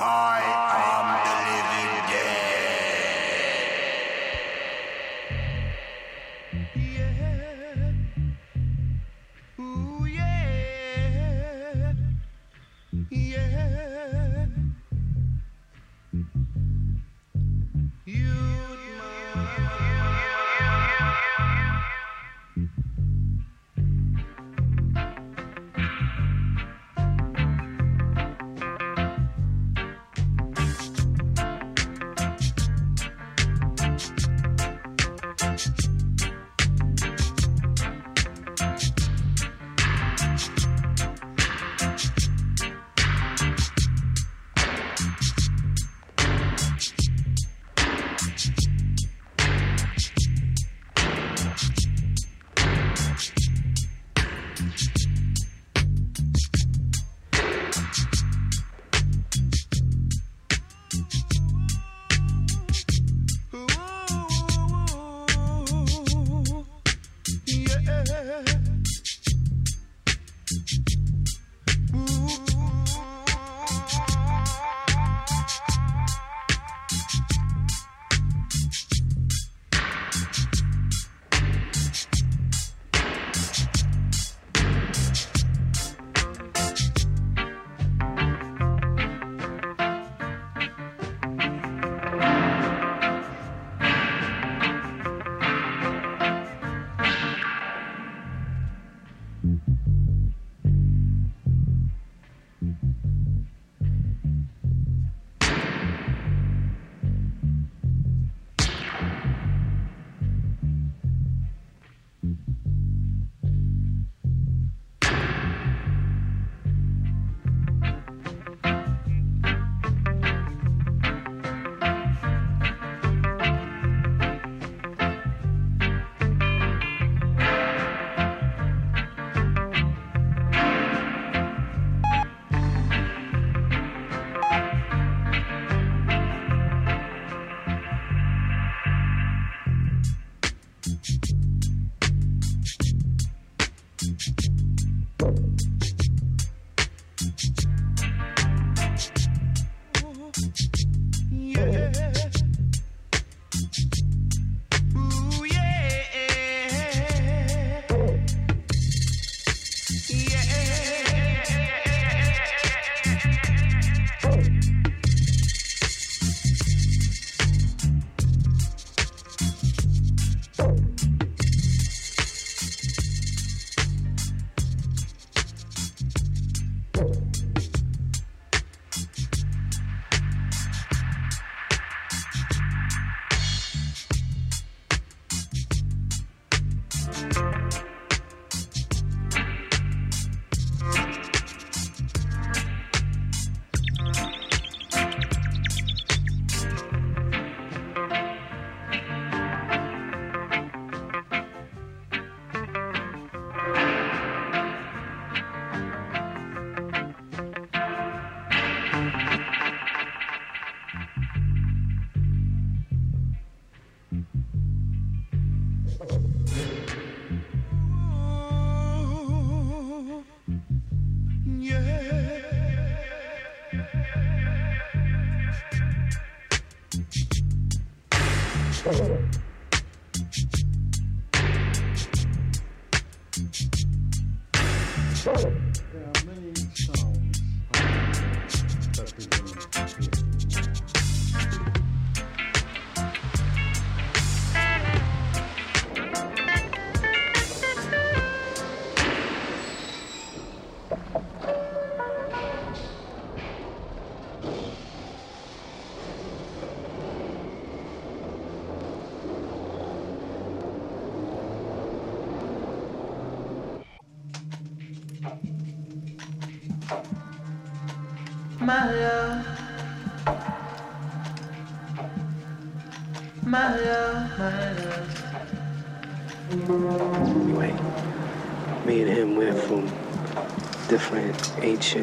my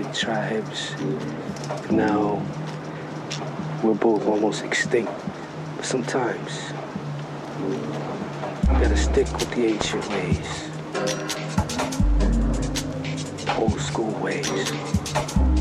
Tribes. Now we're both almost extinct. But sometimes you gotta stick with the ancient ways, old school ways.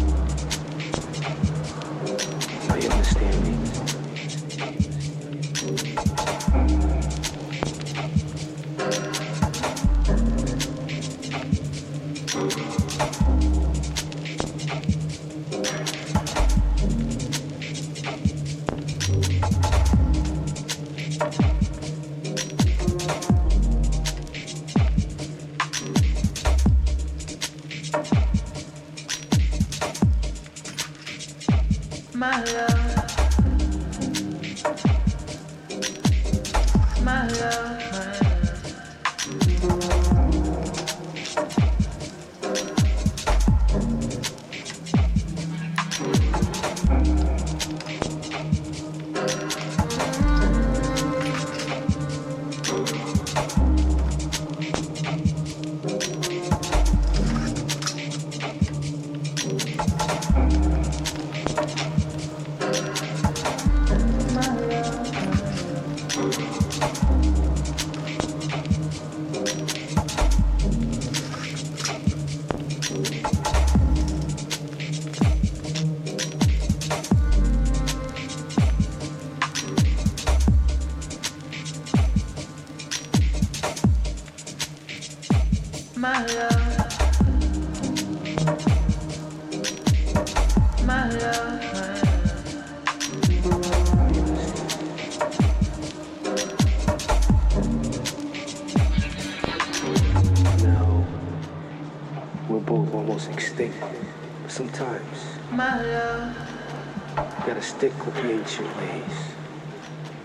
Stick with the ancient ways.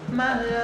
my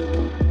you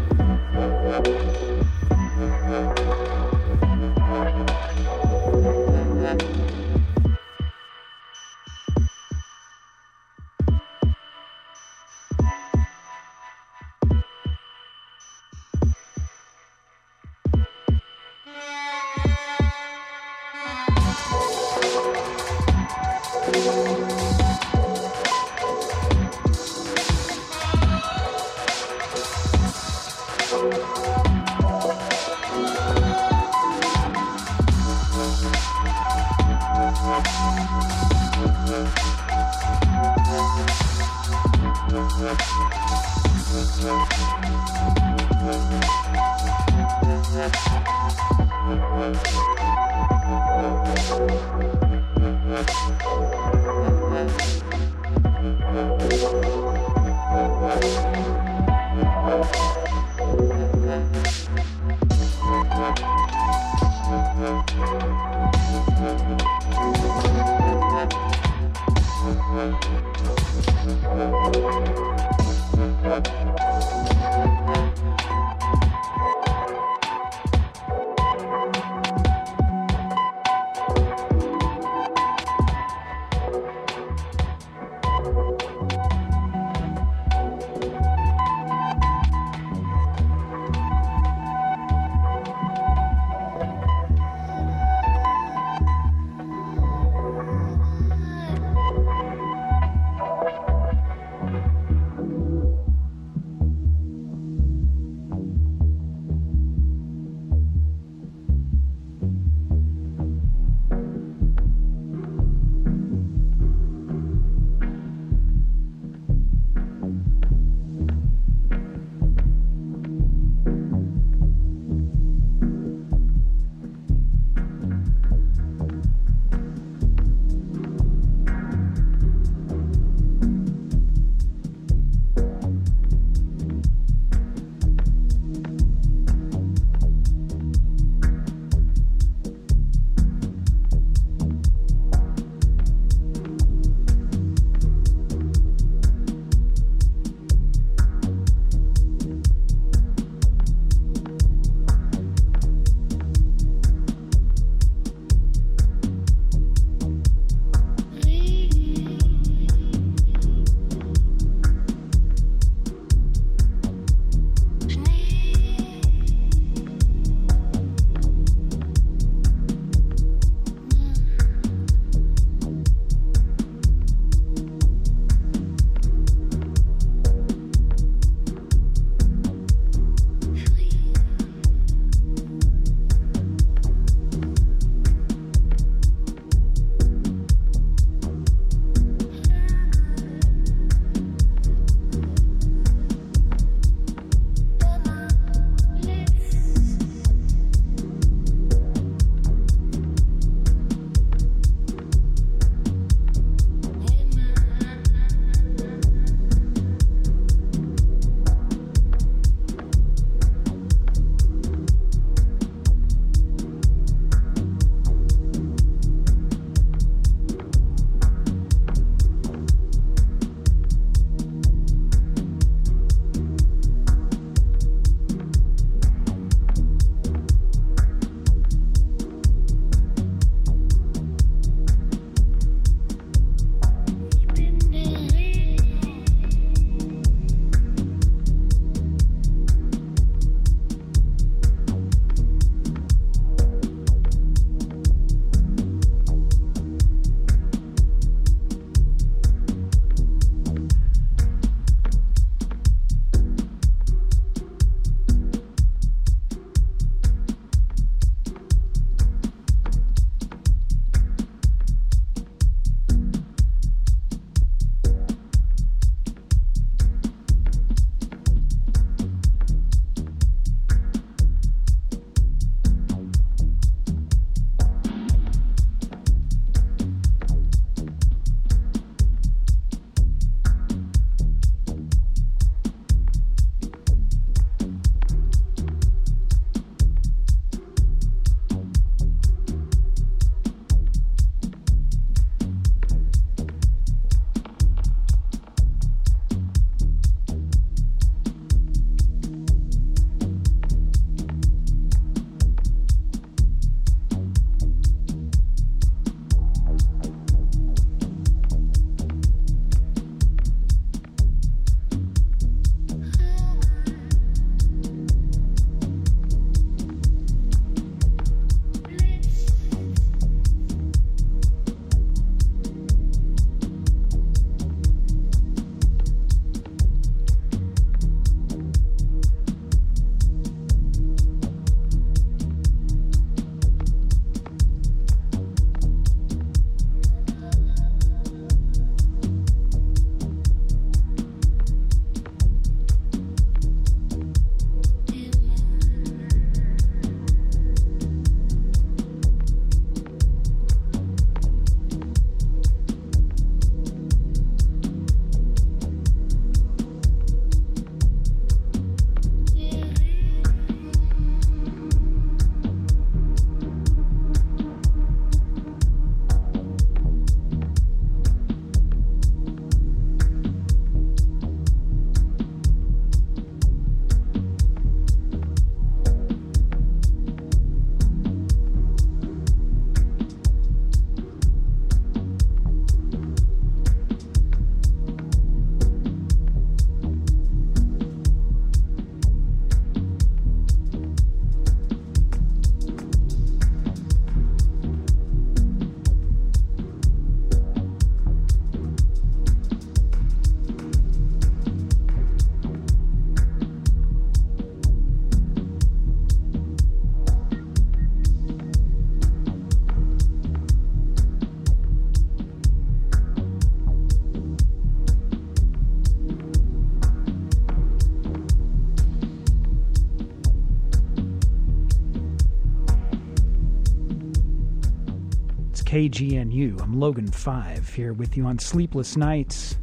KGNU. I'm Logan 5 here with you on Sleepless Nights,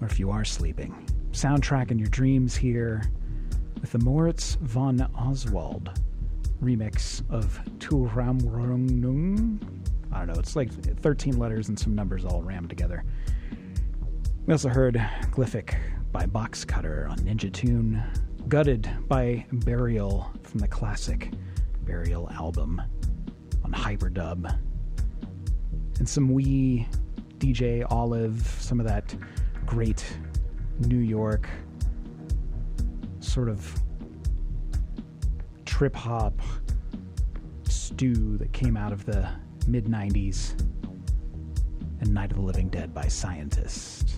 or if you are sleeping, soundtrack in your dreams here with the Moritz von Oswald remix of Turamrungnung. I don't know, it's like 13 letters and some numbers all rammed together. We also heard Glyphic by Boxcutter on Ninja Tune, Gutted by Burial from the classic Burial album on Hyperdub, and some wee DJ Olive, some of that great New York sort of trip hop stew that came out of the mid 90s and Night of the Living Dead by Scientist.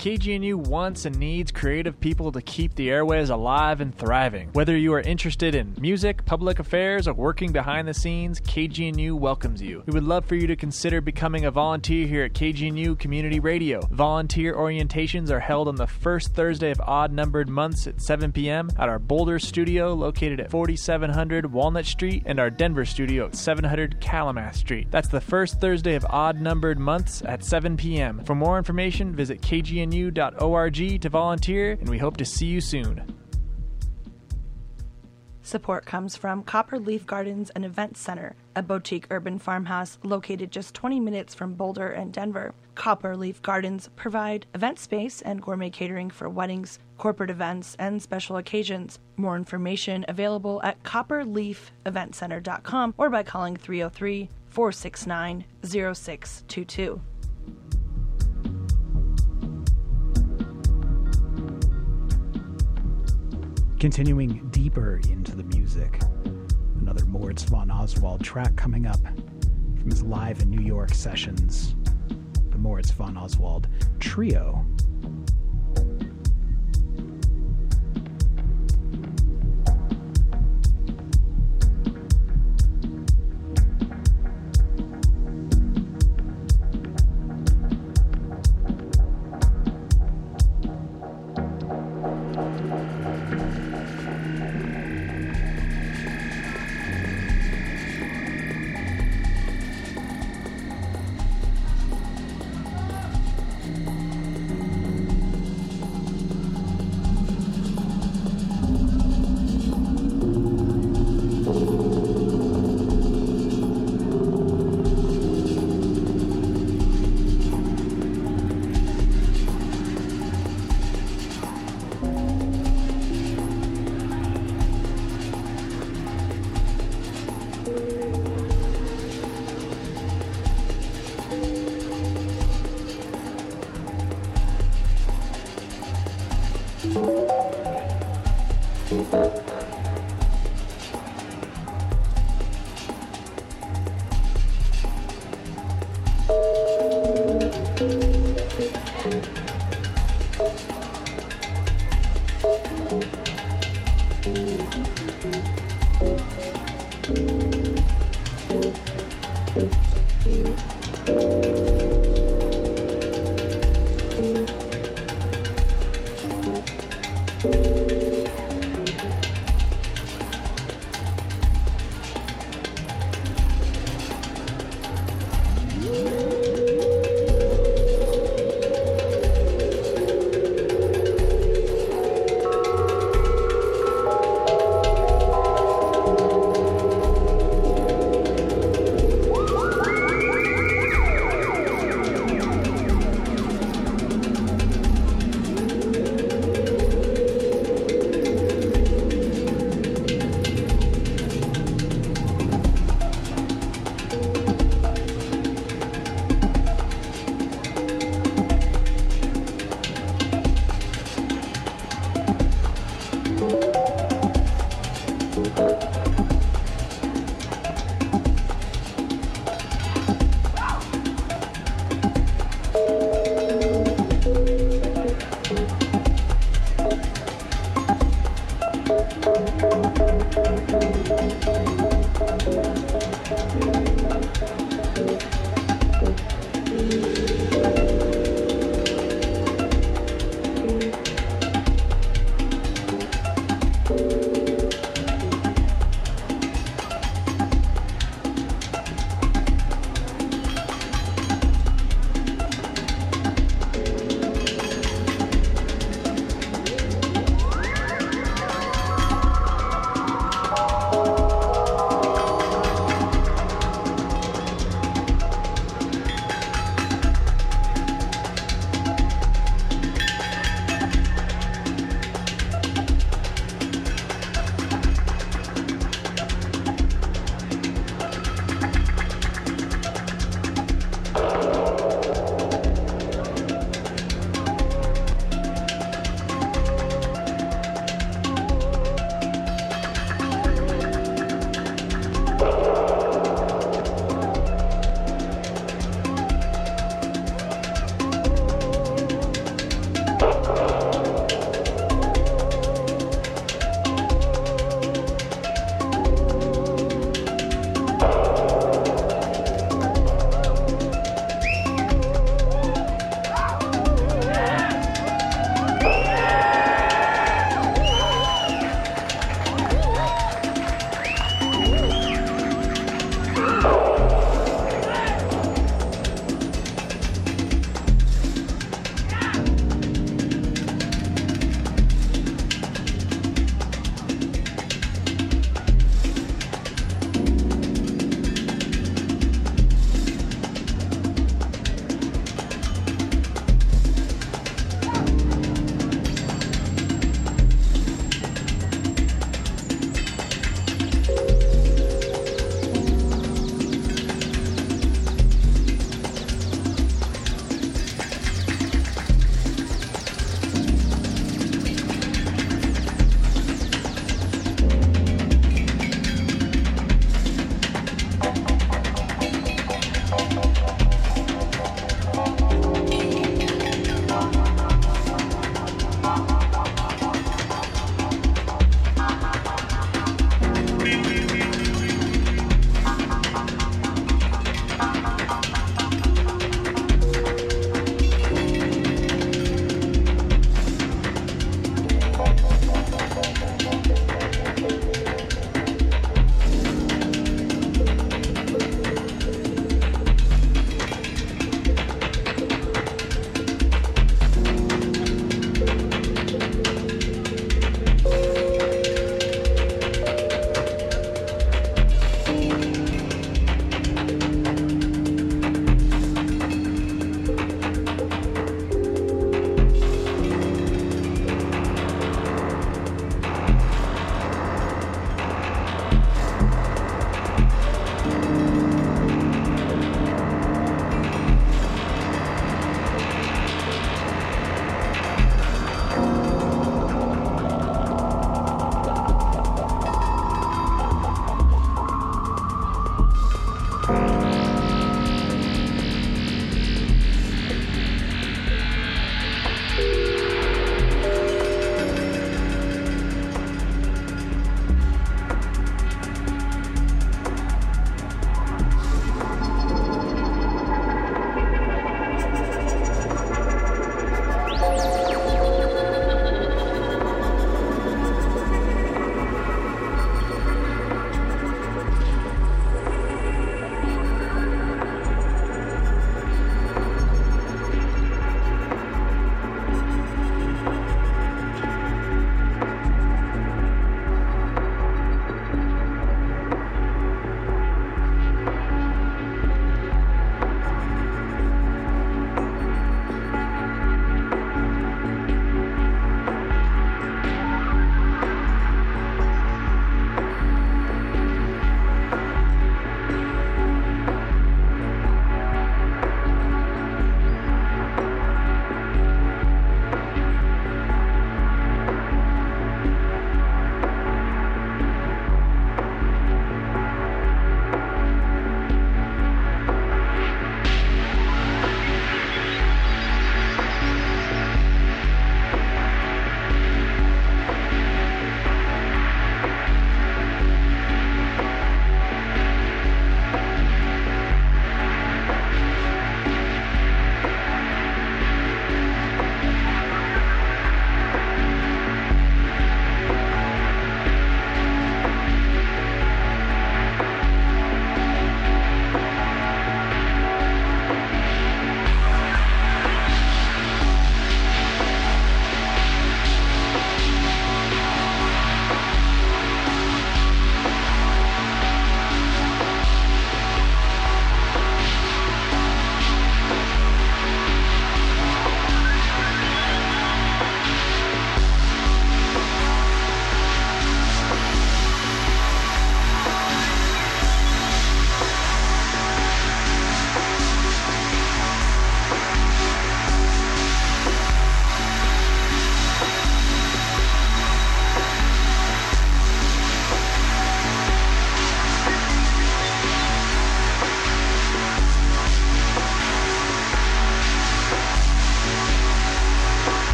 KGNU wants and needs creative people to keep the airways alive and thriving. Whether you are interested in music, public affairs, or working behind the scenes, KGNU welcomes you. We would love for you to consider becoming a volunteer here at KGNU Community Radio. Volunteer orientations are held on the first Thursday of odd numbered months at 7 p.m. at our Boulder studio located at 4700 Walnut Street and our Denver studio at 700 Kalamath Street. That's the first Thursday of odd numbered months at 7 p.m. For more information, visit KGNU kgnu.org to volunteer, and we hope to see you soon. Support comes from Copper Leaf Gardens and Event Center, a boutique urban farmhouse located just 20 minutes from Boulder and Denver. Copper Leaf Gardens provide event space and gourmet catering for weddings, corporate events, and special occasions. More information available at copperleafeventcenter.com or by calling 303 469 0622. Continuing deeper into the music, another Moritz von Oswald track coming up from his live in New York sessions. The Moritz von Oswald Trio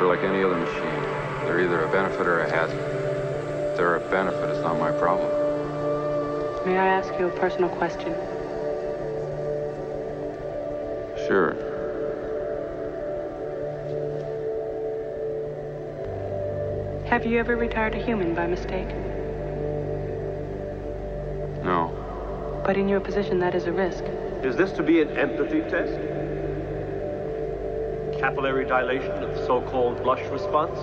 are like any other machine. They're either a benefit or a hazard. If they're a benefit, it's not my problem. May I ask you a personal question? Sure. Have you ever retired a human by mistake? No. But in your position, that is a risk. Is this to be an empathy test? Capillary dilation of the so-called blush response?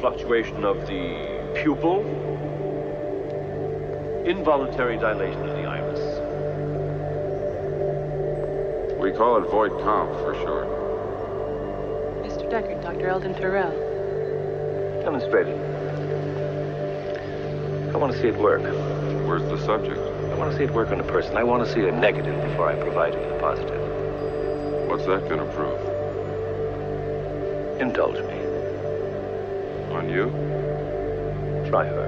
Fluctuation of the pupil? Involuntary dilation of the iris? We call it void comp for short. Mr. Deckard, Dr. Eldon Tyrell. Demonstrate it. I want to see it work. Where's the subject? I want to see it work on a person. I want to see a negative before I provide him with a positive. What's that gonna prove? Indulge me. On you? Try her.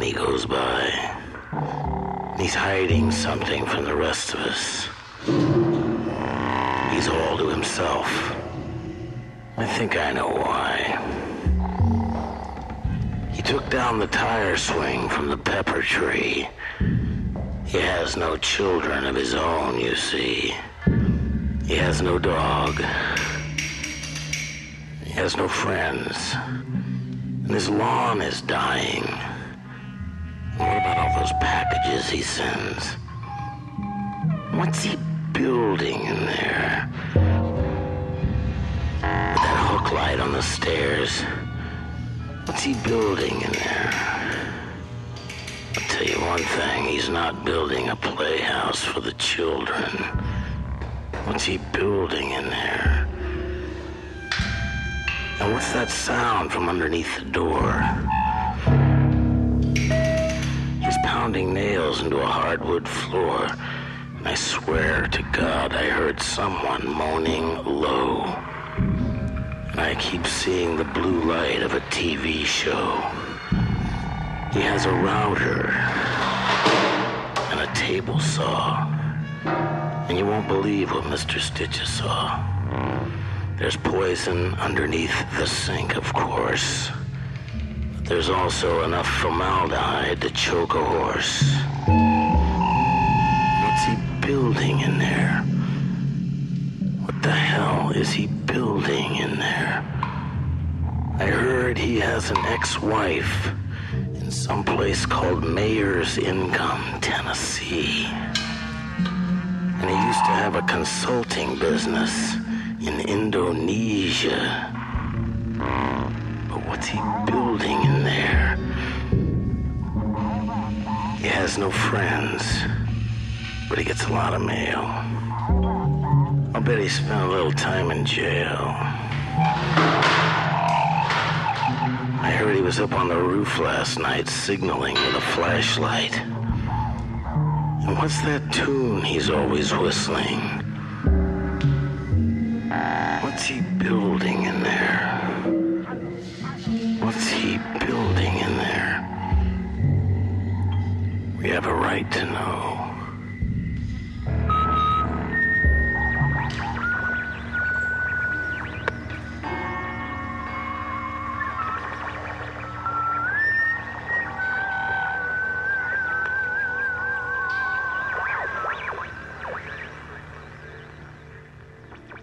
He goes by. He's hiding something from the rest of us. He's all to himself. I think I know why. He took down the tire swing from the pepper tree. He has no children of his own, you see. He has no dog. He has no friends. And his lawn is dying. Those packages he sends? What's he building in there? With that hook light on the stairs. What's he building in there? I'll tell you one thing, he's not building a playhouse for the children. What's he building in there? And what's that sound from underneath the door? Pounding nails into a hardwood floor. And I swear to God I heard someone moaning low. And I keep seeing the blue light of a TV show. He has a router and a table saw. And you won't believe what Mr. Stitches saw. There's poison underneath the sink, of course. There's also enough formaldehyde to choke a horse. What's he building in there? What the hell is he building in there? I heard he has an ex-wife in some place called Mayor's Income, Tennessee. And he used to have a consulting business in Indonesia. What's he building in there? He has no friends, but he gets a lot of mail. I'll bet he spent a little time in jail. I heard he was up on the roof last night signaling with a flashlight. And what's that tune he's always whistling? What's he building in there? What's he building in there? We have a right to know.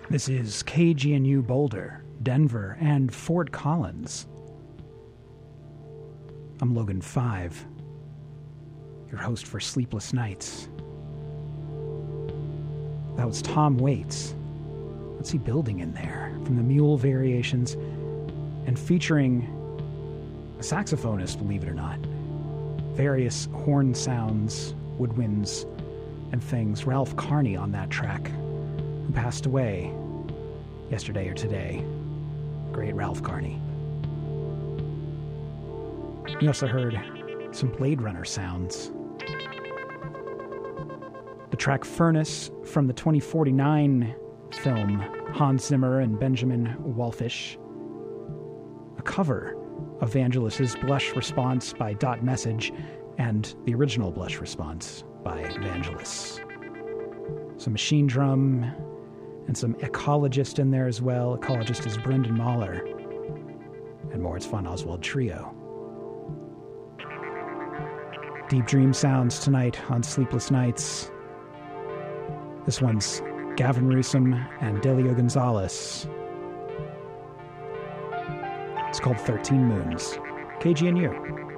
This is KGNU Boulder, Denver, and Fort Collins. I'm Logan Five, your host for Sleepless Nights. That was Tom Waits. What's he building in there? From the Mule Variations, and featuring a saxophonist, believe it or not. Various horn sounds, woodwinds, and things. Ralph Carney on that track, who passed away yesterday or today. Great Ralph Carney. We also heard some Blade Runner sounds. The track Furnace from the 2049 film Hans Zimmer and Benjamin Wallfisch. A cover of Vangelis's Blush Response by Dot Message and the original Blush Response by Vangelis. Some machine drum and some ecologist in there as well. Ecologist is Brendan Mahler. And more, it's Von Oswald Trio. Deep Dream Sounds tonight on Sleepless Nights. This one's Gavin Russom and Delia Gonzalez. It's called 13 Moons. KGNU.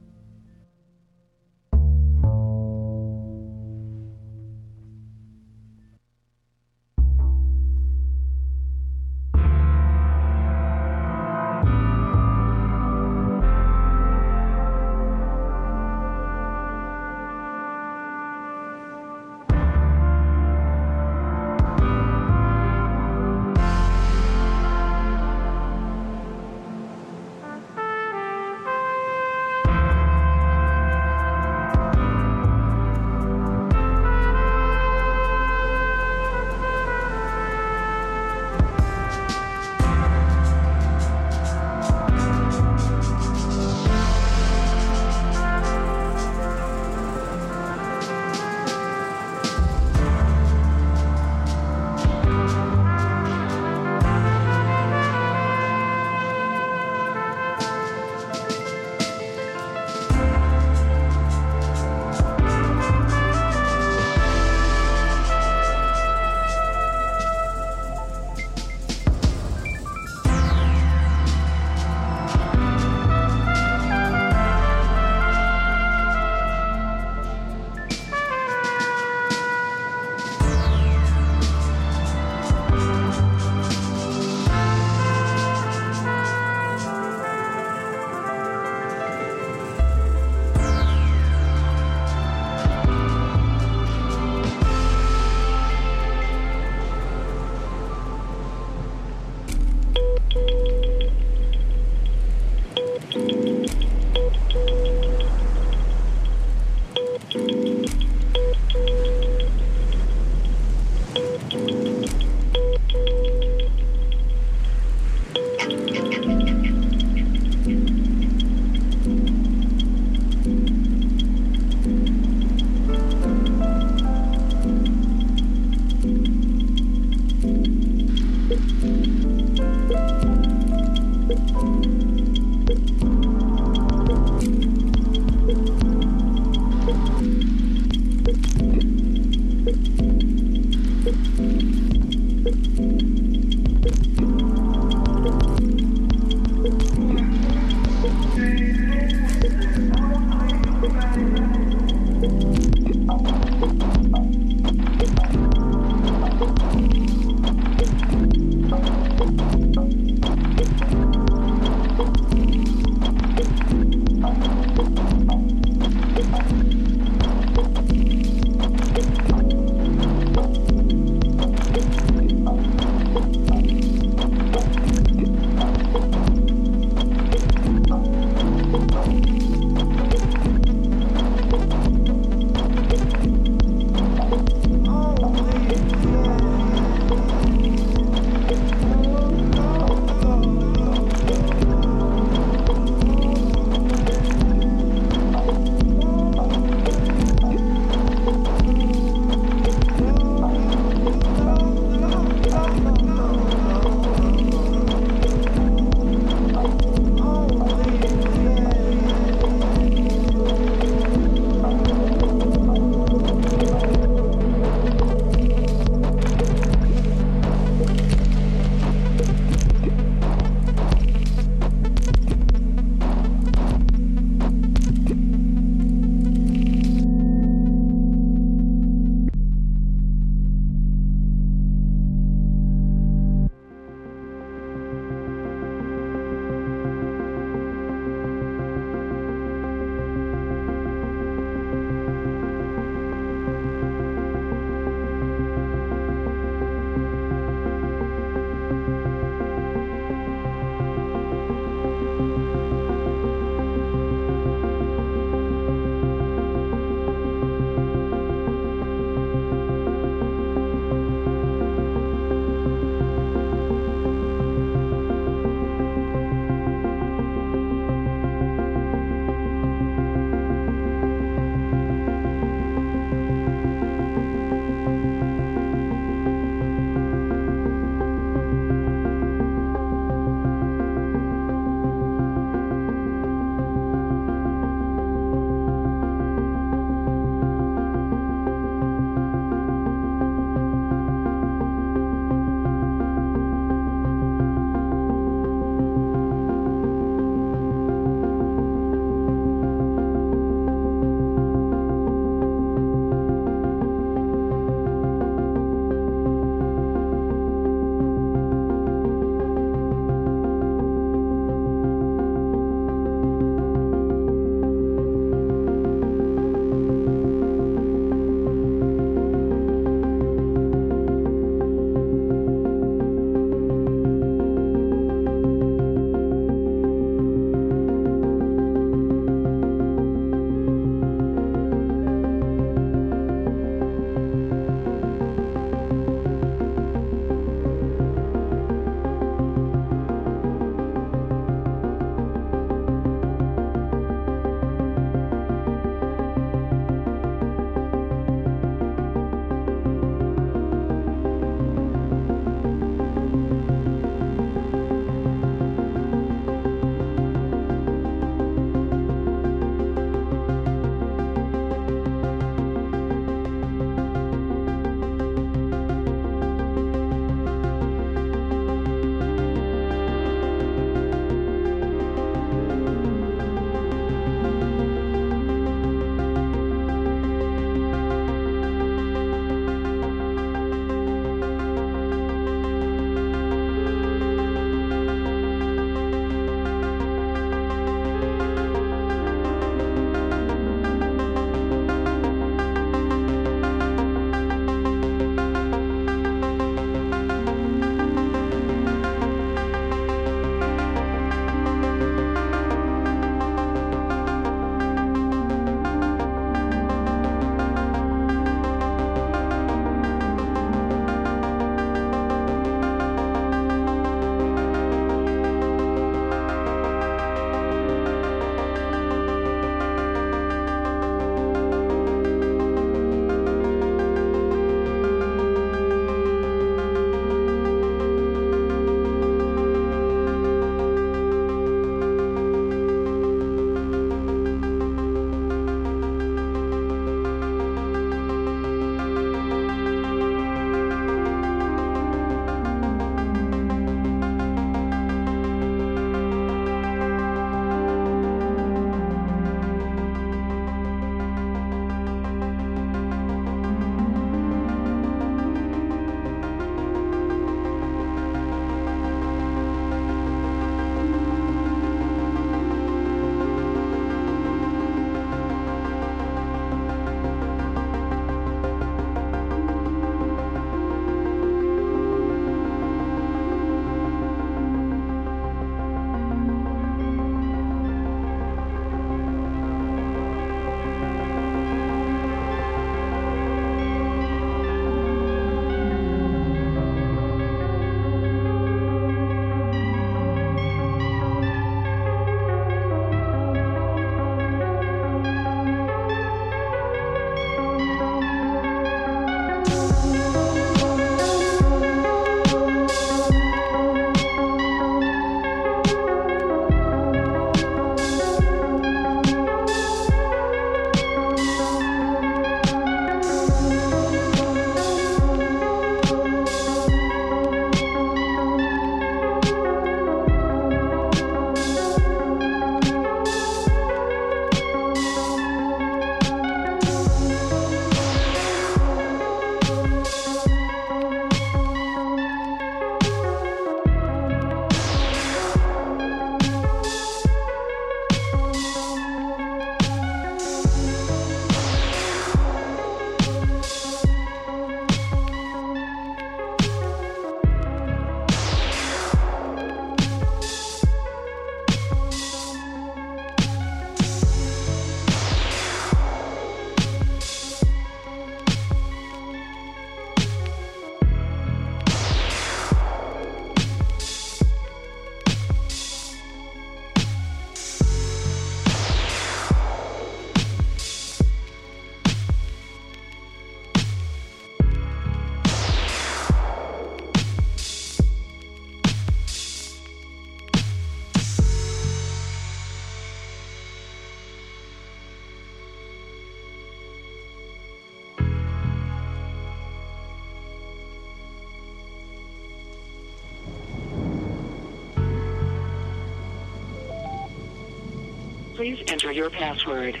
Please enter your password.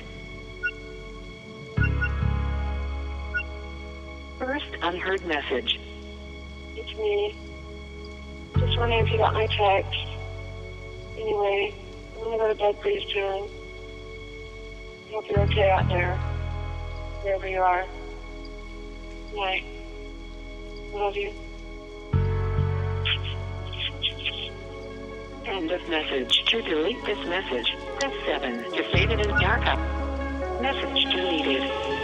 First unheard message. It's me. Just wondering if you got my text. Anyway, I'm gonna go to bed pretty soon. Hope you're okay out there. Wherever you are. Night. Love you. End of message. To delete this message, press 7. To save it as backup. Message deleted.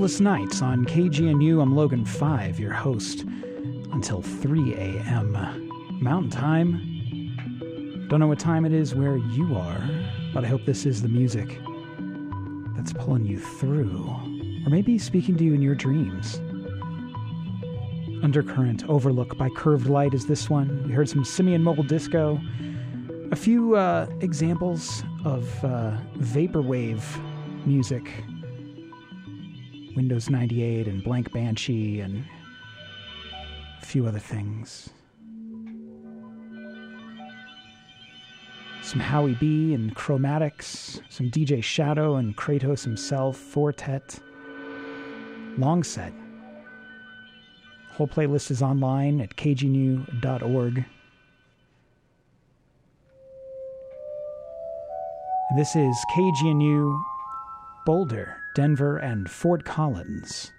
Sleepless Nights on KGNU. I'm Logan 5, your host, until 3 a.m. Mountain Time. Don't know what time it is where you are, but I hope this is the music that's pulling you through, or maybe speaking to you in your dreams. Undercurrent Overlook by Curved Light is this one. We heard some Simian Mobile Disco, a few uh, examples of uh, vaporwave music Windows 98 and Blank Banshee and a few other things. Some Howie B and Chromatics, some DJ Shadow and Kratos himself, Four Tet, Long Set. Whole playlist is online at kgnu.org. This is KGNU Boulder, Denver, and Fort Collins.